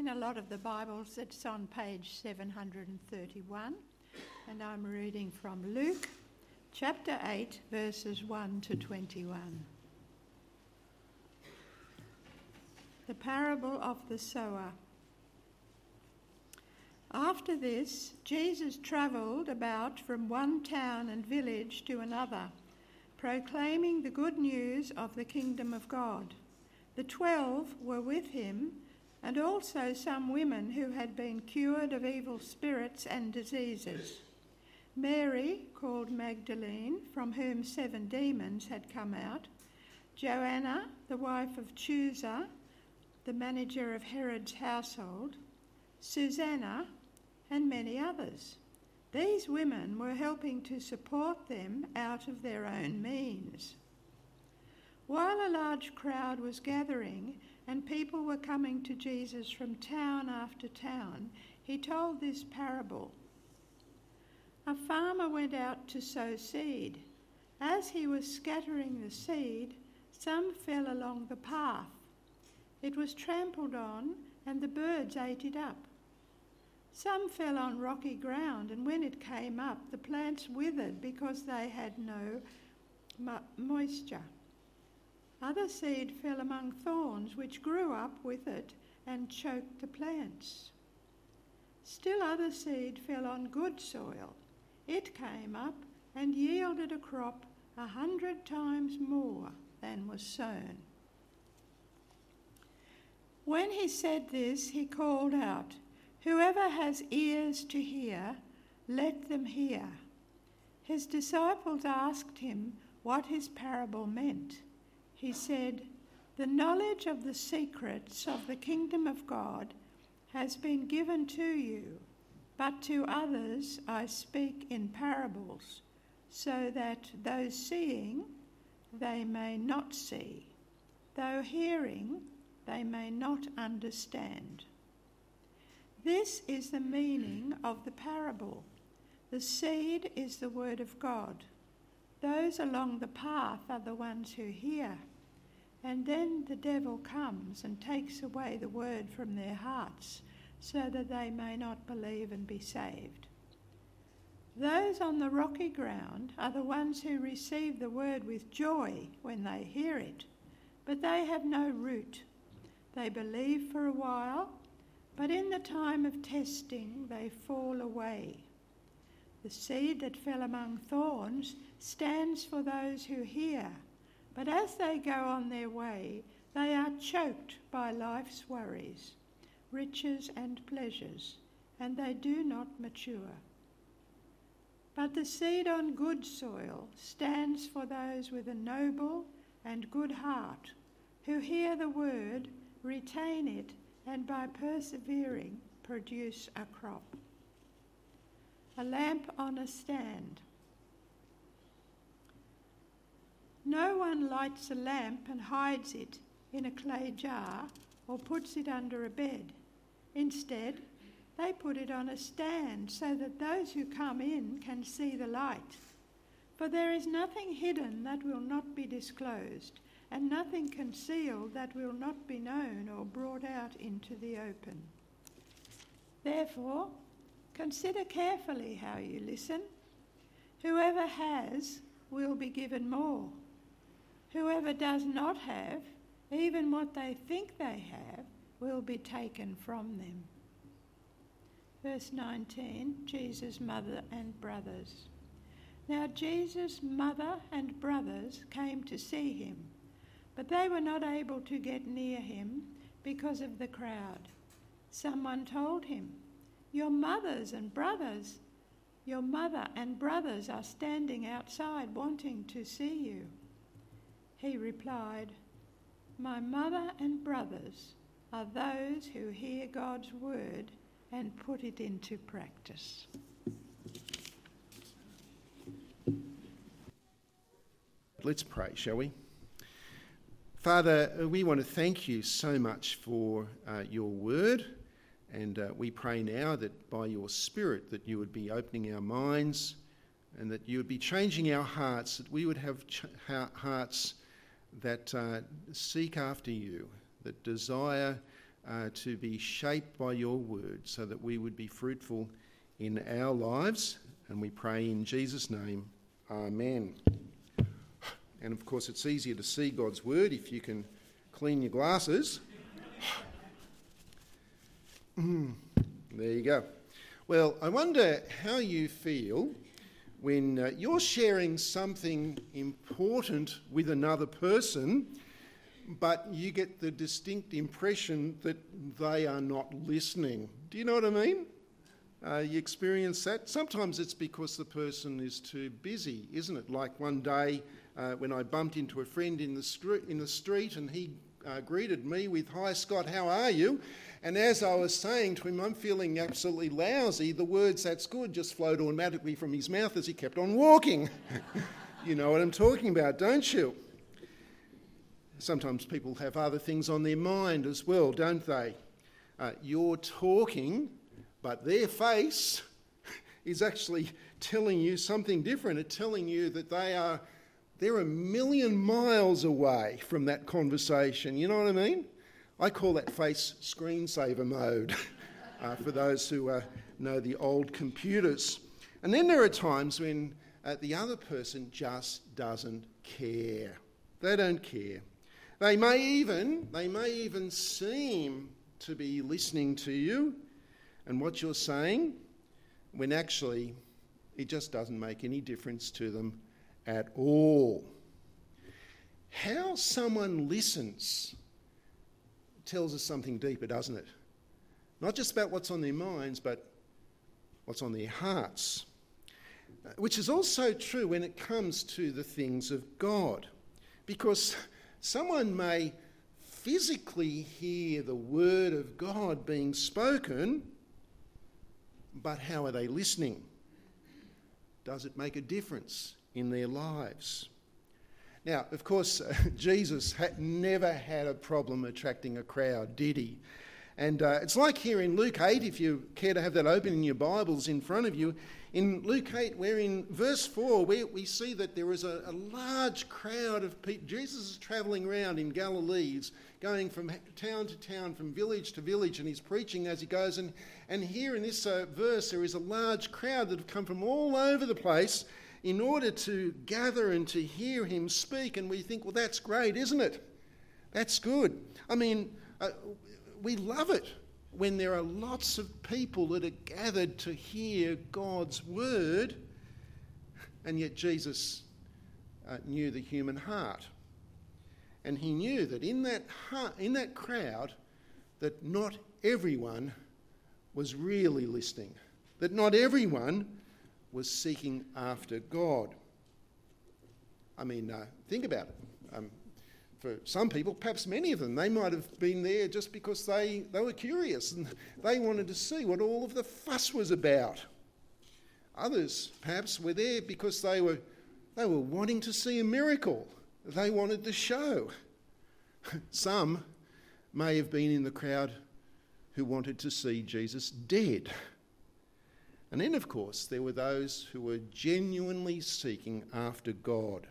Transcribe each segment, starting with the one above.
In a lot of the Bibles, it's on page 731, and I'm reading from Luke chapter 8, verses 1 to 21. The parable of the sower. After this, Jesus travelled about from one town and village to another, proclaiming the good news of the kingdom of God. The twelve were with him, and also some women who had been cured of evil spirits and diseases. Mary, called Magdalene, from whom seven demons had come out, Joanna, the wife of Chuza, the manager of Herod's household, Susanna, and many others. These women were helping to support them out of their own means. While a large crowd was gathering and people were coming to Jesus from town after town, he told this parable. A farmer went out to sow seed. As he was scattering the seed, some fell along the path. It was trampled on, and the birds ate it up. Some fell on rocky ground, and when it came up, the plants withered because they had no mo- moisture. Other seed fell among thorns, which grew up with it and choked the plants. Still other seed fell on good soil. It came up and yielded a crop a hundred times more than was sown. When he said this, he called out, Whoever has ears to hear, let them hear. His disciples asked him what his parable meant. He said, The knowledge of the secrets of the kingdom of God has been given to you, but to others I speak in parables, so that those seeing, they may not see, though hearing, they may not understand. This is the meaning of the parable. The seed is the word of God. Those along the path are the ones who hear. And then the devil comes and takes away the word from their hearts so that they may not believe and be saved. Those on the rocky ground are the ones who receive the word with joy when they hear it, but they have no root. They believe for a while but in the time of testing, they fall away. The seed that fell among thorns stands for those who hear, but as they go on their way, they are choked by life's worries, riches, and pleasures, and they do not mature. But the seed on good soil stands for those with a noble and good heart, who hear the word, retain it, and by persevering produce a crop. A lamp on a stand. No one lights a lamp and hides it in a clay jar or puts it under a bed. Instead, they put it on a stand so that those who come in can see the light. For there is nothing hidden that will not be disclosed, and nothing concealed that will not be known or brought out into the open. Therefore, consider carefully how you listen. Whoever has will be given more. Whoever does not have, even what they think they have, will be taken from them. Verse 19 Jesus' mother and brothers. Now Jesus' mother and brothers came to see him but they were not able to get near him because of the crowd. Someone told him, Your mothers and brothers, your mother and brothers are standing outside wanting to see you. He replied, My mother and brothers are those who hear God's word and put it into practice. Let's pray, shall we? Father, we want to thank you so much for uh, your word, and uh, we pray now that by your Spirit that you would be opening our minds and that you would be changing our hearts, that we would have ch- hearts that uh, seek after you, that desire uh, to be shaped by your word so that we would be fruitful in our lives. And we pray in Jesus' name, Amen. And of course, it's easier to see God's word if you can clean your glasses. there you go. Well, I wonder how you feel when uh, you're sharing something important with another person, but you get the distinct impression that they are not listening. Do you know what I mean? Uh, you experience that? Sometimes it's because the person is too busy, isn't it? Like one day uh, when I bumped into a friend in the, in the street and he uh, greeted me with, Hi Scott, how are you? And as I was saying to him, I'm feeling absolutely lousy, the words, That's good, just flowed automatically from his mouth as he kept on walking. you know what I'm talking about, don't you? Sometimes people have other things on their mind as well, don't they? Uh, you're talking, but their face is actually telling you something different. It's telling you that they are they're a million miles away from that conversation. You know what I mean? I call that face screensaver mode uh, for those who uh, know the old computers. And then there are times when uh, the other person just doesn't care. They don't care. They may even they may even seem to be listening to you and what you're saying when actually it just doesn't make any difference to them at all. How someone listens tells us something deeper, doesn't it? Not just about what's on their minds, but what's on their hearts. Uh, which is also true when it comes to the things of God. Because someone may physically hear the word of God being spoken, but how are they listening? Does it make a difference in their lives. Now, of course, uh, Jesus had never had a problem attracting a crowd, did he? And uh, it's like here in Luke 8, if you care to have that open in your Bibles in front of you. In Luke 8, where in verse 4, we, we see that there is a, a large crowd of people. Jesus is travelling around in Galilee, he's going from town to town, from village to village, and he's preaching as he goes. And, and here in this uh, verse, there is a large crowd that have come from all over the place in order to gather and to hear him speak. And we think, well, that's great, isn't it? That's good. I mean, uh, we love it when there are lots of people that are gathered to hear God's word, and yet Jesus uh, knew the human heart. And he knew that in that, heart, in that crowd, that not everyone was really listening, that not everyone was seeking after God. I mean, uh, think about it. Um, for some people, perhaps many of them, they might have been there just because they, they were curious and they wanted to see what all of the fuss was about. Others, perhaps, were there because they were, they were wanting to see a miracle. They wanted the show. Some may have been in the crowd who wanted to see Jesus dead. And then, of course, there were those who were genuinely seeking after God.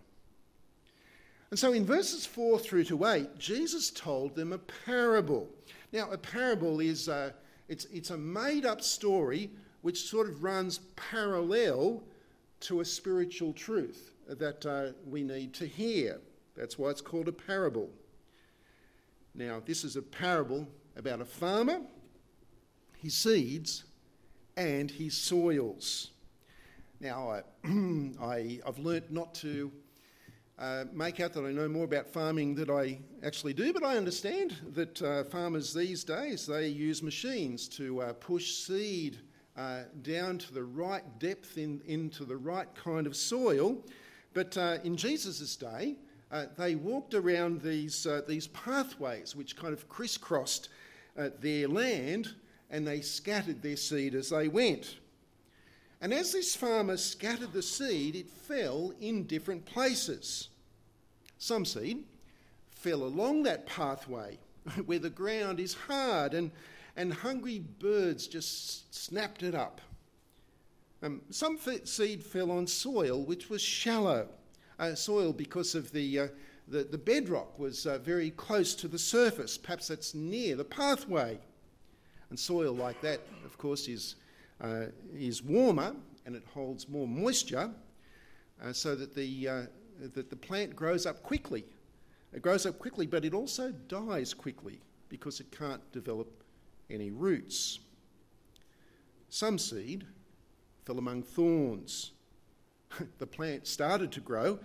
And so in verses 4 through to 8, Jesus told them a parable. Now, a parable is a, it's, it's a made up story which sort of runs parallel to a spiritual truth that uh, we need to hear. That's why it's called a parable. Now, this is a parable about a farmer, his seeds, and his soils. Now, I, I, have learnt not to uh, make out that I know more about farming than I actually do, but I understand that uh, farmers these days, they use machines to uh, push seed uh, down to the right depth in, into the right kind of soil. But uh, in Jesus' day, uh, they walked around these, these pathways which kind of crisscrossed their land and they scattered their seed as they went. And as this farmer scattered the seed, it fell in different places. Some seed fell along that pathway where the ground is hard and, and hungry birds just snapped it up. Um, some seed fell on soil which was shallow, uh, soil because of the, uh, the, the bedrock was uh, very close to the surface. Perhaps that's near the pathway. And soil like that, of course, is, uh, is warmer and it holds more moisture uh, so that the, uh, that the plant grows up quickly. It grows up quickly, but it also dies quickly because it can't develop any roots. Some seed fell among thorns. the plant started to grow,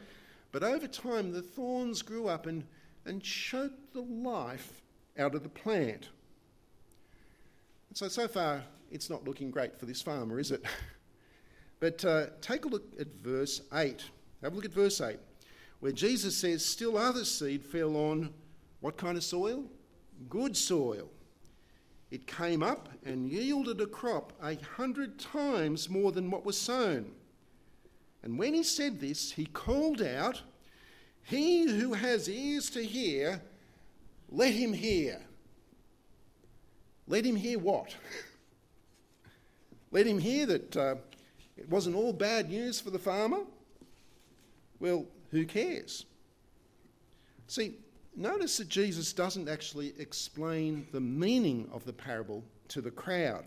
but over time the thorns grew up and, and choked the life out of the plant. So, so far, it's not looking great for this farmer, is it? but uh, take a look at verse 8. Have a look at verse 8, where Jesus says, Still other seed fell on what kind of soil? Good soil. It came up and yielded a crop a hundred times more than what was sown. And when he said this, he called out, He who has ears to hear, let him hear. Let him hear what? let him hear that uh, it wasn't all bad news for the farmer? Well, who cares? See, notice that Jesus doesn't actually explain the meaning of the parable to the crowd.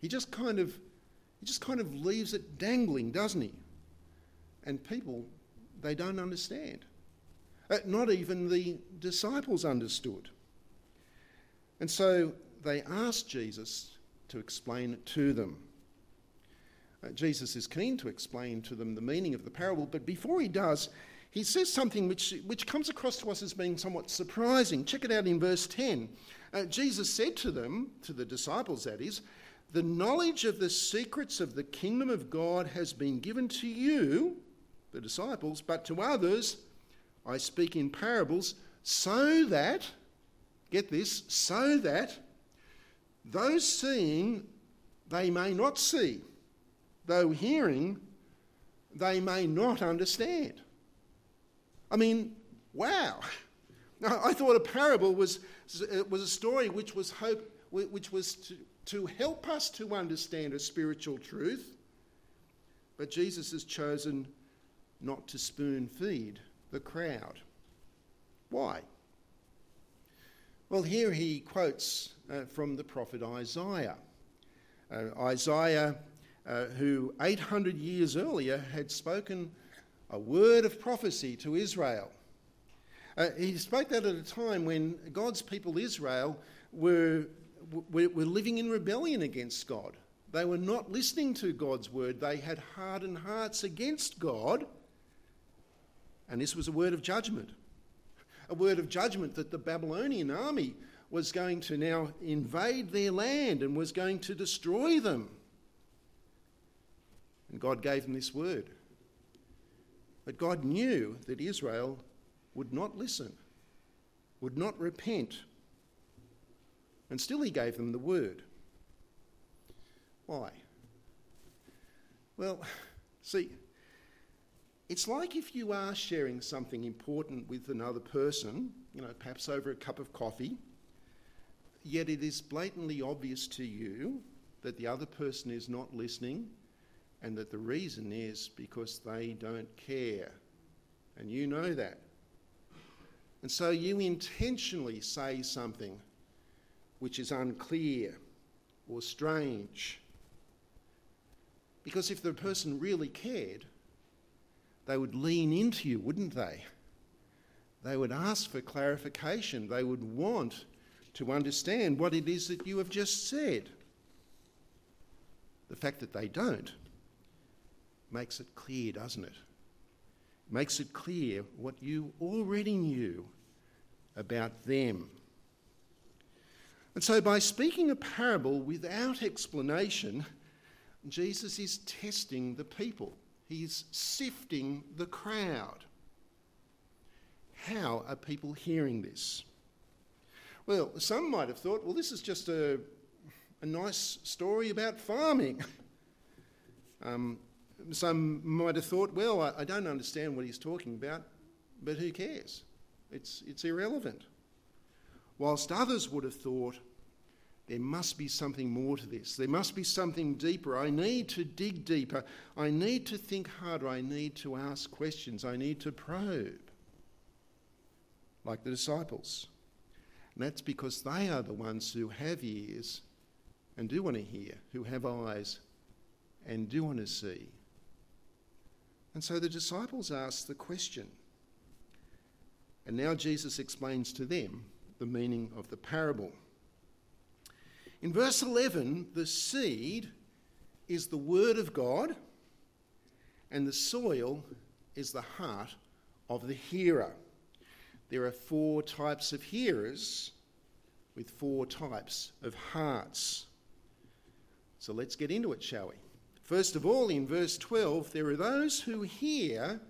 He just kind of he just kind of leaves it dangling, doesn't he? and people, they don't understand. Uh, not even the disciples understood. And so they asked Jesus to explain it to them. Uh, Jesus is keen to explain to them the meaning of the parable, but before he does, he says something which, which comes across to us as being somewhat surprising. Check it out in verse 10. Uh, Jesus said to them, to the disciples that is, The knowledge of the secrets of the kingdom of God has been given to you the disciples, but to others I speak in parables, so that, get this, so that those seeing they may not see, though hearing they may not understand. I mean, wow. I thought a parable was, was a story which was, hope, which was to, to help us to understand a spiritual truth, but Jesus has chosen not to spoon feed the crowd. Why? Well, here he quotes uh, from the prophet Isaiah. Uh, Isaiah, uh, who 800 years earlier had spoken a word of prophecy to Israel. Uh, he spoke that at a time when God's people, Israel, were, were, were living in rebellion against God. They were not listening to God's word. They had hardened hearts against God and this was a word of judgment. A word of judgment that the Babylonian army was going to now invade their land and was going to destroy them. And God gave them this word. But God knew that Israel would not listen, would not repent. And still, He gave them the word. Why? Well, see, it's like if you are sharing something important with another person, you know, perhaps over a cup of coffee, yet it is blatantly obvious to you that the other person is not listening and that the reason is because they don't care. And you know that. And so you intentionally say something which is unclear or strange. Because if the person really cared, they would lean into you, wouldn't they? They would ask for clarification. They would want to understand what it is that you have just said. The fact that they don't makes it clear, doesn't it? makes it clear what you already knew about them. And so, by speaking a parable without explanation, Jesus is testing the people. He's sifting the crowd. How are people hearing this? Well, some might have thought, well, this is just a, a nice story about farming. Um, some might have thought, well, I, I, don't understand what he's talking about, but who cares? It's, it's irrelevant. Whilst others would have thought, there must be something more to this. There must be something deeper. I need to dig deeper. I need to think harder. I need to ask questions. I need to probe. like the disciples. And that's because they are the ones who have ears and do want to hear, who have eyes and do want to see. And so the disciples ask the question. And now Jesus explains to them the meaning of the parable. In verse 11, the seed is the word of God, and the soil is the heart of the hearer. There are four types of hearers with four types of hearts. So let's get into it, shall we? First of all, in verse 12, there are those who hear,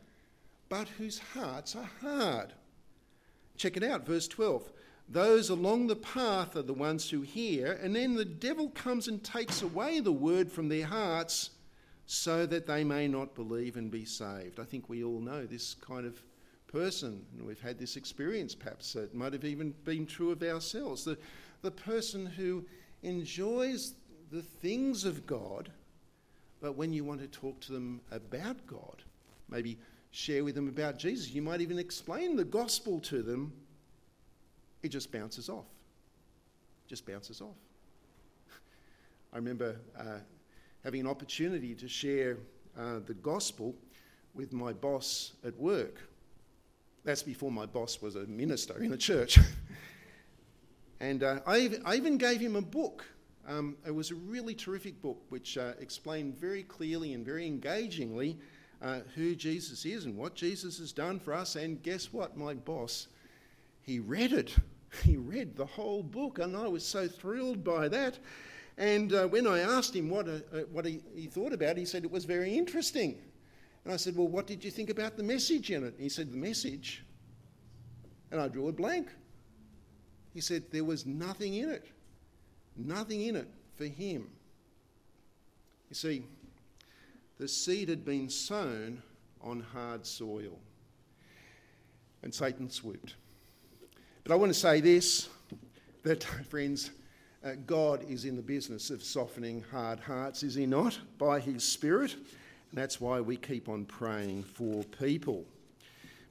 but whose hearts are hard. Check it out, verse 12. Those along the path are the ones who hear, and then the devil comes and takes away the word from their hearts so that they may not believe and be saved. I think we all know this kind of person, and we've had this experience perhaps. It might have even been true of ourselves. The, the person who enjoys the things of God, but when you want to talk to them about God, maybe share with them about Jesus, you might even explain the gospel to them, it just bounces off. Just bounces off. I remember uh, having an opportunity to share uh, the gospel with my boss at work. That's before my boss was a minister in a church. and uh, I, I, even gave him a book. Um, it was a really terrific book which uh, explained very clearly and very engagingly uh, who Jesus is and what Jesus has done for us. And guess what? My boss, he read it. He read the whole book, and I was so thrilled by that. And uh, when I asked him what, uh, uh, what he, he, thought about it, he said it was very interesting. And I said, Well, what did you think about the message in it? he said, The message. And I drew a blank. He said, There was nothing in it. Nothing in it for him. You see, the seed had been sown on hard soil. And Satan swooped. But I want to say this that, friends, uh, God is in the business of softening hard hearts, is He not? By His Spirit. And that's why we keep on praying for people.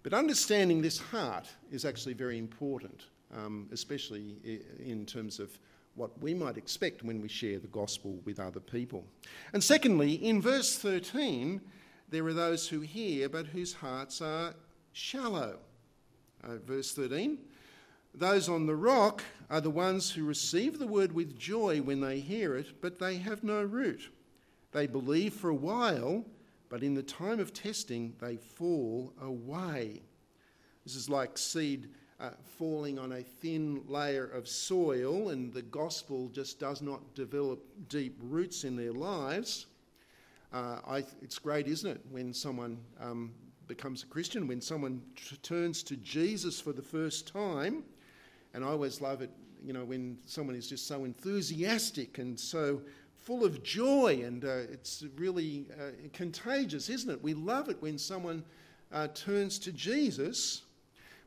But understanding this heart is actually very important, um, especially in terms of what we might expect when we share the gospel with other people. And secondly, in verse 13, there are those who hear but whose hearts are shallow. Uh, verse 13 those on the rock are the ones who receive the word with joy when they hear it, but they have no root. They believe for a while, but in the time of testing, they fall away. This is like seed uh, falling on a thin layer of soil, and the gospel just does not develop deep roots in their lives. Uh, I, it's great, isn't it, when someone um, becomes a Christian, when someone t- turns to Jesus for the first time and I always love it, you know, when someone is just so enthusiastic and so full of joy, and uh, it's really uh, contagious, isn't it? We love it when someone uh, turns to Jesus,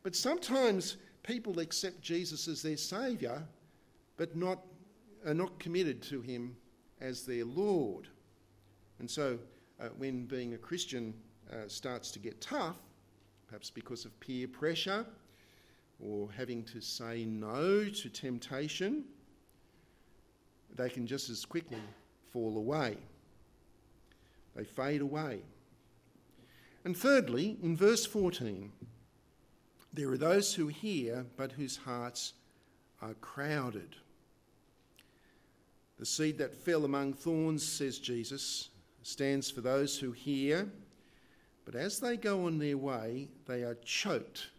but sometimes people accept Jesus as their Saviour, but not, are not committed to Him as their Lord. And so, uh, when being a Christian uh, starts to get tough, perhaps because of peer pressure, or having to say no to temptation, they can just as quickly fall away. They fade away. And thirdly, in verse 14, there are those who hear but whose hearts are crowded. The seed that fell among thorns, says Jesus, stands for those who hear, but as they go on their way, they are choked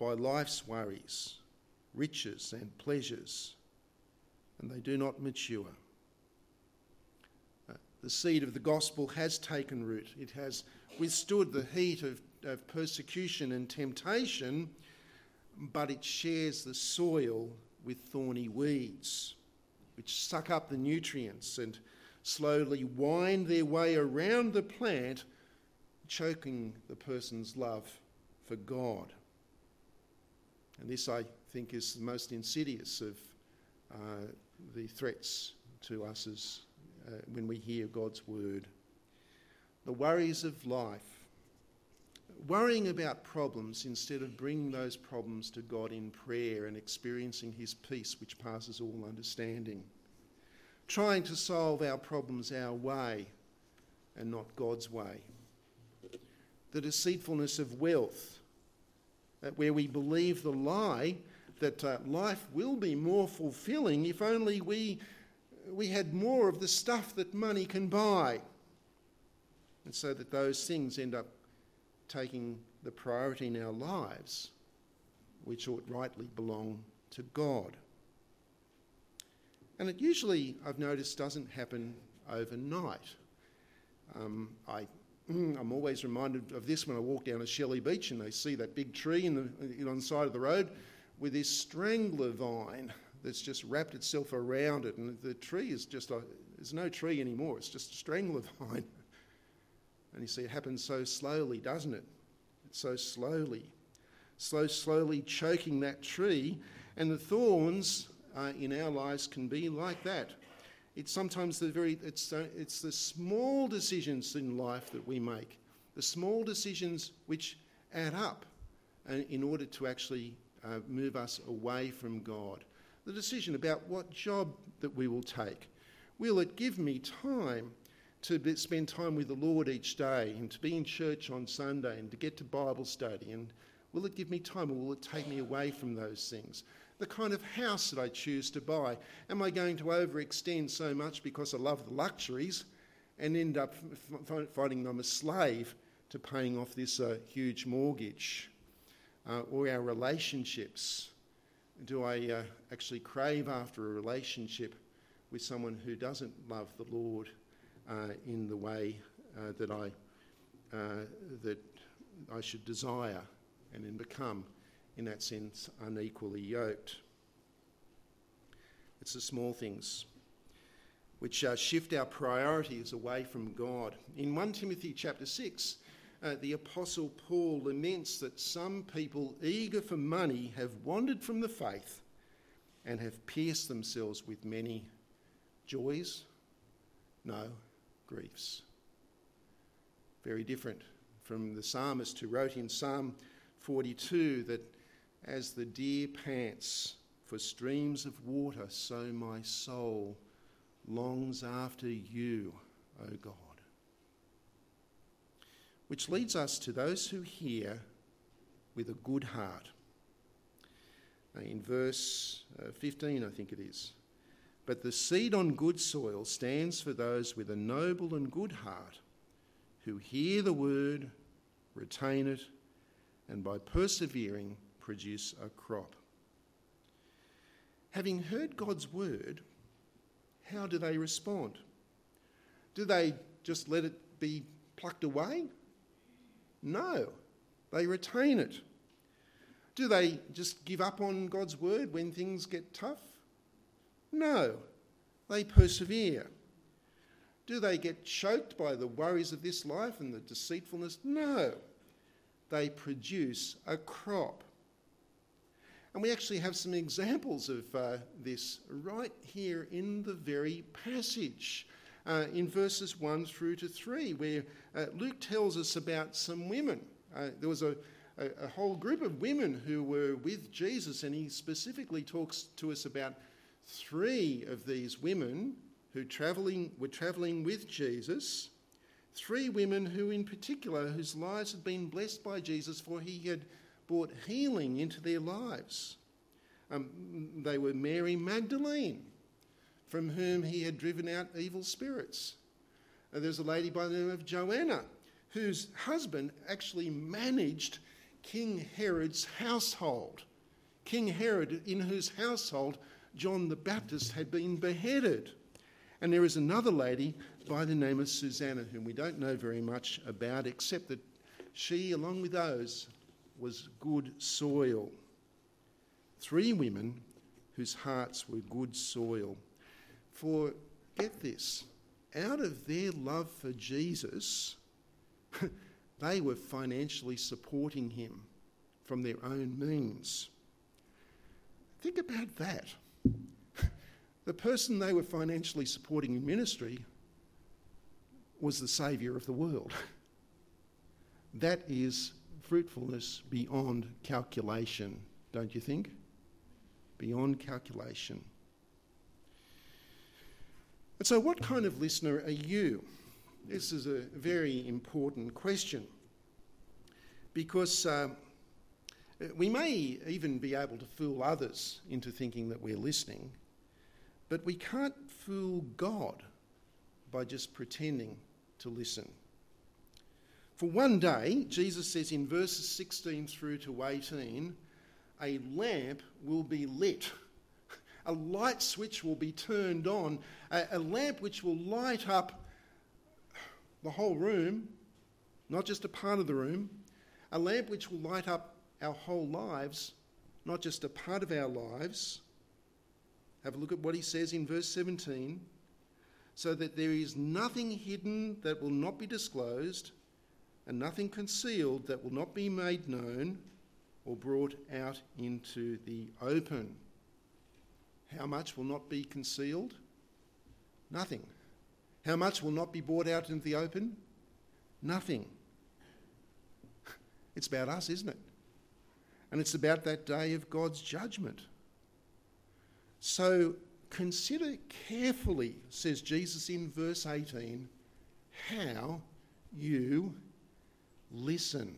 by life's worries, riches, and pleasures, and they do not mature. Uh, the seed of the gospel has taken root. It has withstood the heat of, of persecution and temptation, but it shares the soil with thorny weeds, which suck up the nutrients and slowly wind their way around the plant, choking the person's love for God. And this, I think, is the most insidious of uh, the threats to us as, uh, when we hear God's word. The worries of life, worrying about problems instead of bringing those problems to God in prayer and experiencing His peace, which passes all understanding. Trying to solve our problems our way and not God's way. The deceitfulness of wealth, where we believe the lie that uh, life will be more fulfilling if only we, we had more of the stuff that money can buy. And so that those things end up taking the priority in our lives, which ought rightly belong to God. And it usually, I've noticed, doesn't happen overnight. Um, I, I'm always reminded of this when I walk down a Shelley Beach and they see that big tree in the, on the side of the road with this strangler vine that's just wrapped itself around it, and the tree is just a, there's no tree anymore, it's just a strangler vine. And you see, it happens so slowly, doesn't it? It's so slowly, so slowly choking that tree. And the thorns uh, in our lives can be like that. It's sometimes the very, it's, uh, it's the small decisions in life that we make, the small decisions which add up uh, in order to actually uh, move us away from God. The decision about what job that we will take. Will it give me time to spend time with the Lord each day and to be in church on Sunday and to get to Bible study? And will it give me time or will it take me away from those things? The kind of house that I choose to buy. Am I going to overextend so much because I love the luxuries and end up f- finding I'm a slave to paying off this uh, huge mortgage? Uh, or our relationships. Do I uh, actually crave after a relationship with someone who doesn't love the Lord uh, in the way uh, that I uh, that I should desire and then become, in that sense, unequally yoked. It's the small things which uh, shift our priorities away from God. In 1 Timothy chapter 6, uh, the Apostle Paul laments that some people eager for money have wandered from the faith and have pierced themselves with many joys, no, griefs. Very different from the psalmist who wrote in Psalm 42 that as the deer pants for streams of water, so my soul longs after you, O God. Which leads us to those who hear with a good heart. In verse uh, 15, I think it is. But the seed on good soil stands for those with a noble and good heart who hear the word, retain it, and by persevering produce a crop. Having heard God's word, how do they respond? Do they just let it be plucked away? No, they retain it. Do they just give up on God's word when things get tough? No, they persevere. Do they get choked by the worries of this life and the deceitfulness? No, they produce a crop. And we actually have some examples of uh, this right here in the very passage, uh, in verses 1 through to 3, where uh, Luke tells us about some women. Uh, there was a, a, a, whole group of women who were with Jesus, and he specifically talks to us about three of these women who traveling, were travelling with Jesus. Three women who, in particular, whose lives had been blessed by Jesus, for he had brought healing into their lives. Um, they were Mary Magdalene, from whom he had driven out evil spirits. And there's a lady by the name of Joanna, whose husband actually managed King Herod's household. King Herod, in whose household John the Baptist had been beheaded. And there is another lady by the name of Susanna, whom we don't know very much about, except that she, along with those, was good soil. Three women whose hearts were good soil. For, get this, out of their love for Jesus, they were financially supporting him from their own means. Think about that. The person they were financially supporting in ministry was the Saviour of the world. That is fruitfulness beyond calculation, don't you think? Beyond calculation. And so, what kind of listener are you? This is a very important question because uh, we may even be able to fool others into thinking that we're listening, but we can't fool God by just pretending to listen. For one day, Jesus says in verses 16 through to 18, a lamp will be lit. A light switch will be turned on, a, a lamp which will light up the whole room, not just a part of the room, a lamp which will light up our whole lives, not just a part of our lives. Have a look at what he says in verse 17 so that there is nothing hidden that will not be disclosed, and nothing concealed that will not be made known or brought out into the open. How much will not be concealed? Nothing. How much will not be brought out into the open? Nothing. It's about us, isn't it? And it's about that day of God's judgment. So consider carefully, says Jesus in verse 18, how you listen.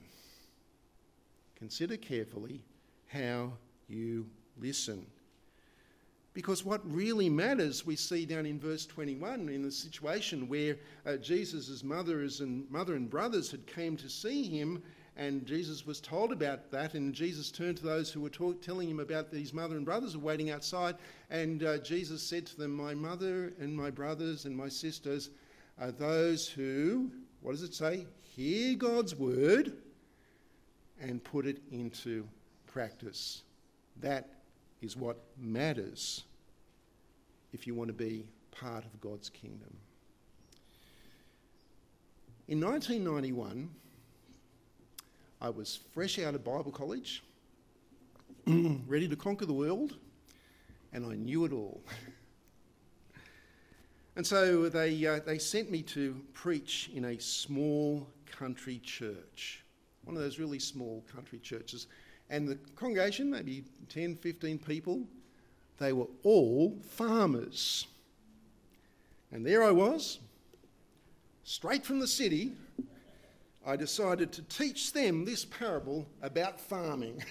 Consider carefully how you listen. Because what really matters, we see down in verse 21, in the situation where uh, Jesus' mothers and mother and brothers had came to see him, and Jesus was told about that, and Jesus turned to those who were talk, telling him about these mother and brothers were waiting outside, and uh, Jesus said to them, "My mother and my brothers and my sisters are those who, what does it say? Hear God's word and put it into practice." That is what matters if you want to be part of God's kingdom. In 1991, I was fresh out of Bible college, ready to conquer the world, and I knew it all. and so they, uh, they sent me to preach in a small country church, one of those really small country churches. And the congregation, maybe 10, 15 people, they were all farmers. And there I was, straight from the city. I decided to teach them this parable about farming.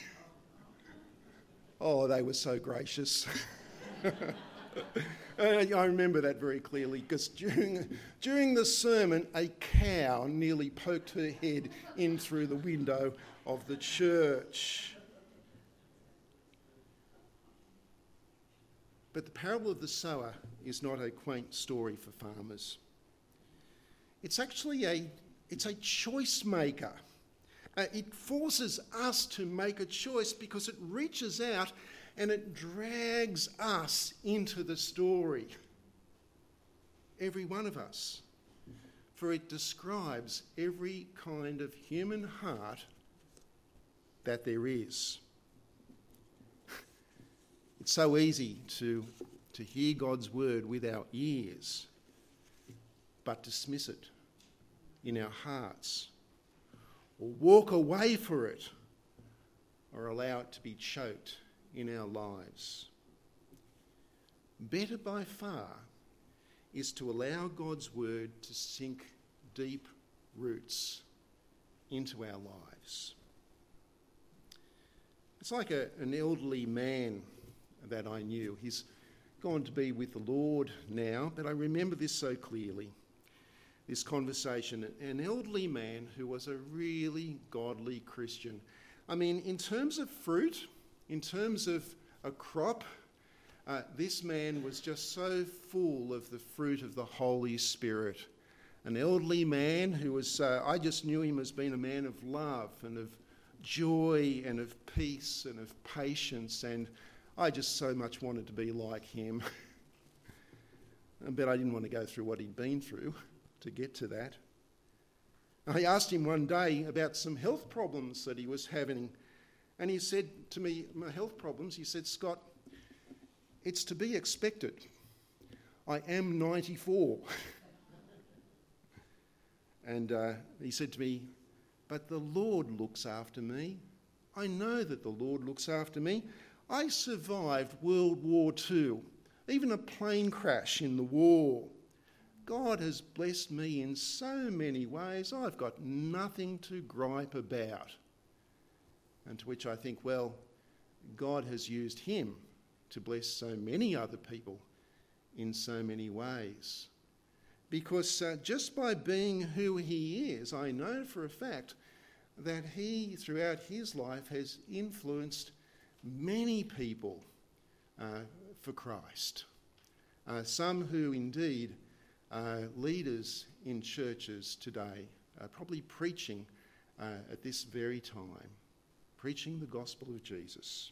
oh, they were so gracious. I remember that very clearly because during, during the sermon, a cow nearly poked her head in through the window of the church. But the parable of the sower is not a quaint story for farmers. It's actually a, it's a choice maker. Uh, it forces us to make a choice because it reaches out and it drags us into the story. Every one of us. For it describes every kind of human heart that there is. It's so easy to, to hear God's word with our ears, but dismiss it in our hearts, or walk away for it, or allow it to be choked in our lives. Better by far is to allow God's word to sink deep roots into our lives. It's like a, an elderly man that I knew. He's gone to be with the Lord now, but I remember this so clearly this conversation. An elderly man who was a really godly Christian. I mean, in terms of fruit, in terms of a crop, uh, this man was just so full of the fruit of the Holy Spirit. An elderly man who was, uh, I just knew him as being a man of love and of joy and of peace and of patience. And I just so much wanted to be like him. but I didn't want to go through what he'd been through to get to that. I asked him one day about some health problems that he was having. And he said to me, My health problems, he said, Scott, it's to be expected. I am 94. and uh, he said to me, but the Lord looks after me. I know that the Lord looks after me. I survived World War II, even a plane crash in the war. God has blessed me in so many ways, I've got nothing to gripe about. And to which I think, well, God has used him to bless so many other people in so many ways. Because uh, just by being who he is, I know for a fact that he, throughout his life, has influenced many people uh, for Christ. Uh, some who indeed are leaders in churches today, are probably preaching uh, at this very time, preaching the gospel of Jesus.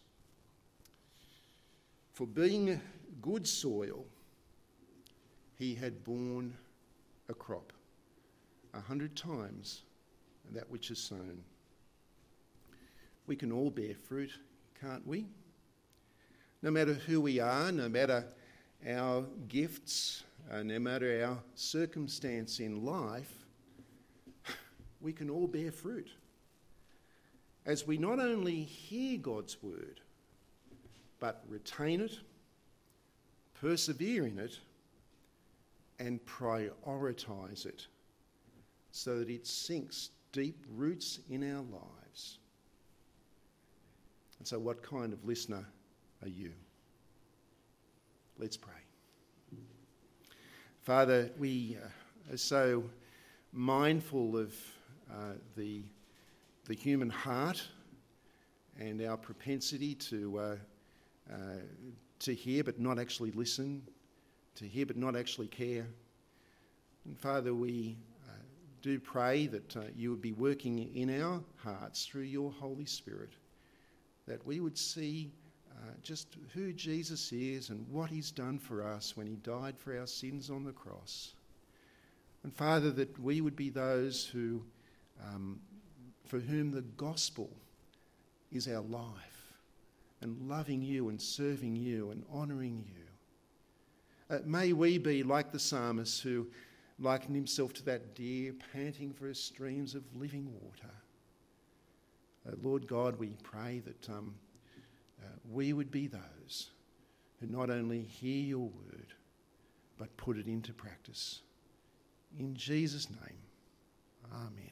For being good soil, he had borne a crop a hundred times that which is sown. We can all bear fruit, can't we? No matter who we are, no matter our gifts, uh, no matter our circumstance in life, we can all bear fruit. As we not only hear God's word, but retain it, persevere in it, and prioritise it so that it sinks deep roots in our lives. And so, what kind of listener are you? Let's pray. Father, we uh, are so mindful of uh, the, the human heart and our propensity to, uh, uh, to hear but not actually listen, to hear but not actually care. And Father, we uh, do pray that uh, you would be working in our hearts through your Holy Spirit, that we would see just who Jesus is and what he's done for us when he died for our sins on the cross. And Father, that we would be those who, um, for whom the gospel is our life, and loving you and serving you and honouring you. Uh, may we be like the psalmist who likened himself to that deer panting for streams of living water. Uh, Lord God, we pray that. Um, uh, we would be those who not only hear your word, but put it into practice. In Jesus' name, amen.